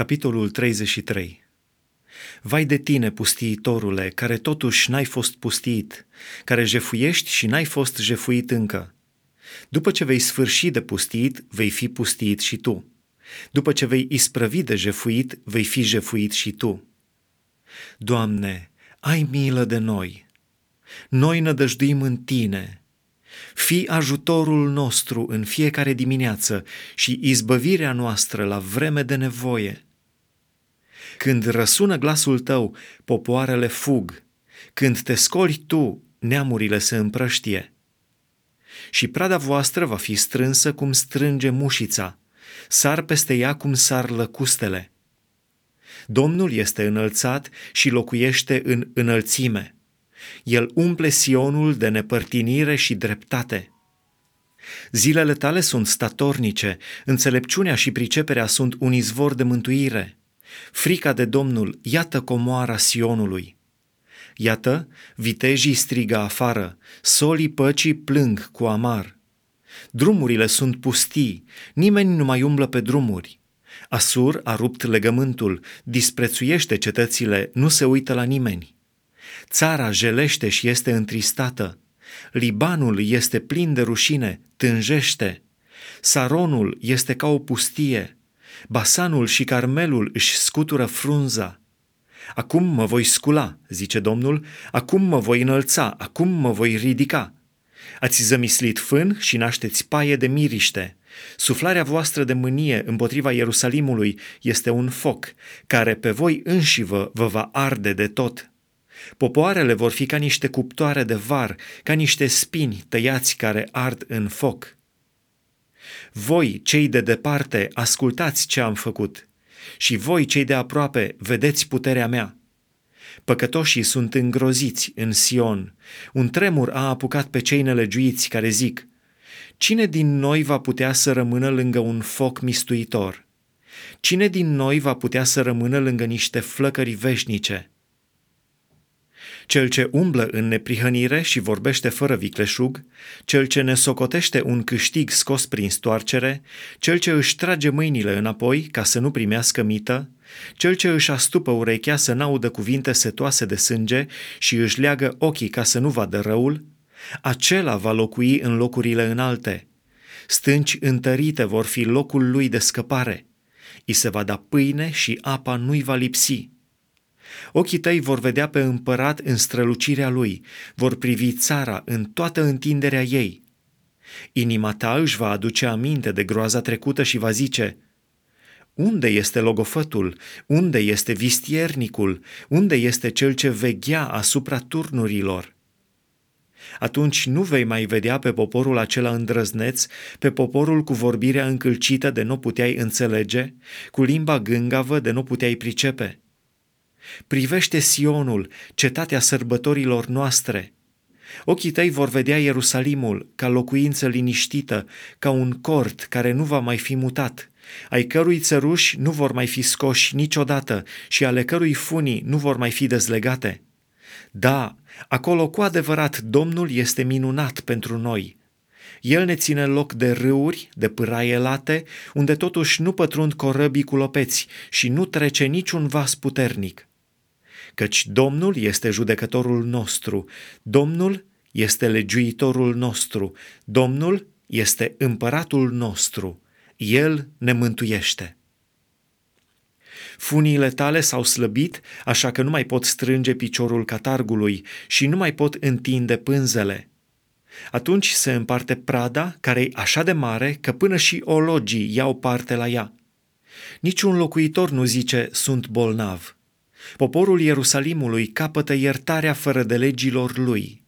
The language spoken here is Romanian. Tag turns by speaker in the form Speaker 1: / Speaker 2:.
Speaker 1: Capitolul 33 Vai de tine, pustiitorule, care totuși n-ai fost pustiit, care jefuiești și n-ai fost jefuit încă. După ce vei sfârși de pustiit, vei fi pustiit și tu. După ce vei isprăvi de jefuit, vei fi jefuit și tu. Doamne, ai milă de noi. Noi nădăjduim în Tine. Fii ajutorul nostru în fiecare dimineață și izbăvirea noastră la vreme de nevoie. Când răsună glasul tău, popoarele fug. Când te scoli tu, neamurile se împrăștie. Și prada voastră va fi strânsă cum strânge mușița, sar peste ea cum sar lăcustele. Domnul este înălțat și locuiește în înălțime. El umple Sionul de nepărtinire și dreptate. Zilele tale sunt statornice, înțelepciunea și priceperea sunt un izvor de mântuire. Frica de Domnul, iată comoara Sionului. Iată, vitejii strigă afară, solii păcii plâng cu amar. Drumurile sunt pustii, nimeni nu mai umblă pe drumuri. Asur a rupt legământul, disprețuiește cetățile, nu se uită la nimeni. Țara jelește și este întristată. Libanul este plin de rușine, tânjește. Saronul este ca o pustie. Basanul și Carmelul își scutură frunza. Acum mă voi scula, zice Domnul, acum mă voi înălța, acum mă voi ridica. Ați zămislit fân și nașteți paie de miriște. Suflarea voastră de mânie împotriva Ierusalimului este un foc, care pe voi înșivă vă va arde de tot. Popoarele vor fi ca niște cuptoare de var, ca niște spini tăiați care ard în foc. Voi, cei de departe, ascultați ce am făcut și voi, cei de aproape, vedeți puterea mea. Păcătoșii sunt îngroziți în Sion. Un tremur a apucat pe cei nelegiuiți care zic, Cine din noi va putea să rămână lângă un foc mistuitor? Cine din noi va putea să rămână lângă niște flăcări veșnice? Cel ce umblă în neprihănire și vorbește fără vicleșug, cel ce ne socotește un câștig scos prin stoarcere, cel ce își trage mâinile înapoi ca să nu primească mită, cel ce își astupă urechea să n-audă cuvinte setoase de sânge și își leagă ochii ca să nu vadă răul, acela va locui în locurile înalte. Stânci întărite vor fi locul lui de scăpare. I se va da pâine și apa nu-i va lipsi. Ochii tăi vor vedea pe împărat în strălucirea lui, vor privi țara în toată întinderea ei. Inima ta își va aduce aminte de groaza trecută și va zice, unde este logofătul? Unde este vistiernicul? Unde este cel ce veghea asupra turnurilor? Atunci nu vei mai vedea pe poporul acela îndrăzneț, pe poporul cu vorbirea încălcită de nu puteai înțelege, cu limba gângavă de nu puteai pricepe. Privește Sionul, cetatea sărbătorilor noastre. Ochii tăi vor vedea Ierusalimul ca locuință liniștită, ca un cort care nu va mai fi mutat, ai cărui țăruși nu vor mai fi scoși niciodată și ale cărui funii nu vor mai fi dezlegate. Da, acolo cu adevărat Domnul este minunat pentru noi. El ne ține loc de râuri, de pâraie late, unde totuși nu pătrund corăbii cu lopeți și nu trece niciun vas puternic căci Domnul este judecătorul nostru, Domnul este legiuitorul nostru, Domnul este împăratul nostru, El ne mântuiește. Funiile tale s-au slăbit, așa că nu mai pot strânge piciorul catargului și nu mai pot întinde pânzele. Atunci se împarte prada, care e așa de mare că până și ologii iau parte la ea. Niciun locuitor nu zice, sunt bolnav. Poporul Ierusalimului capătă iertarea fără de legilor lui.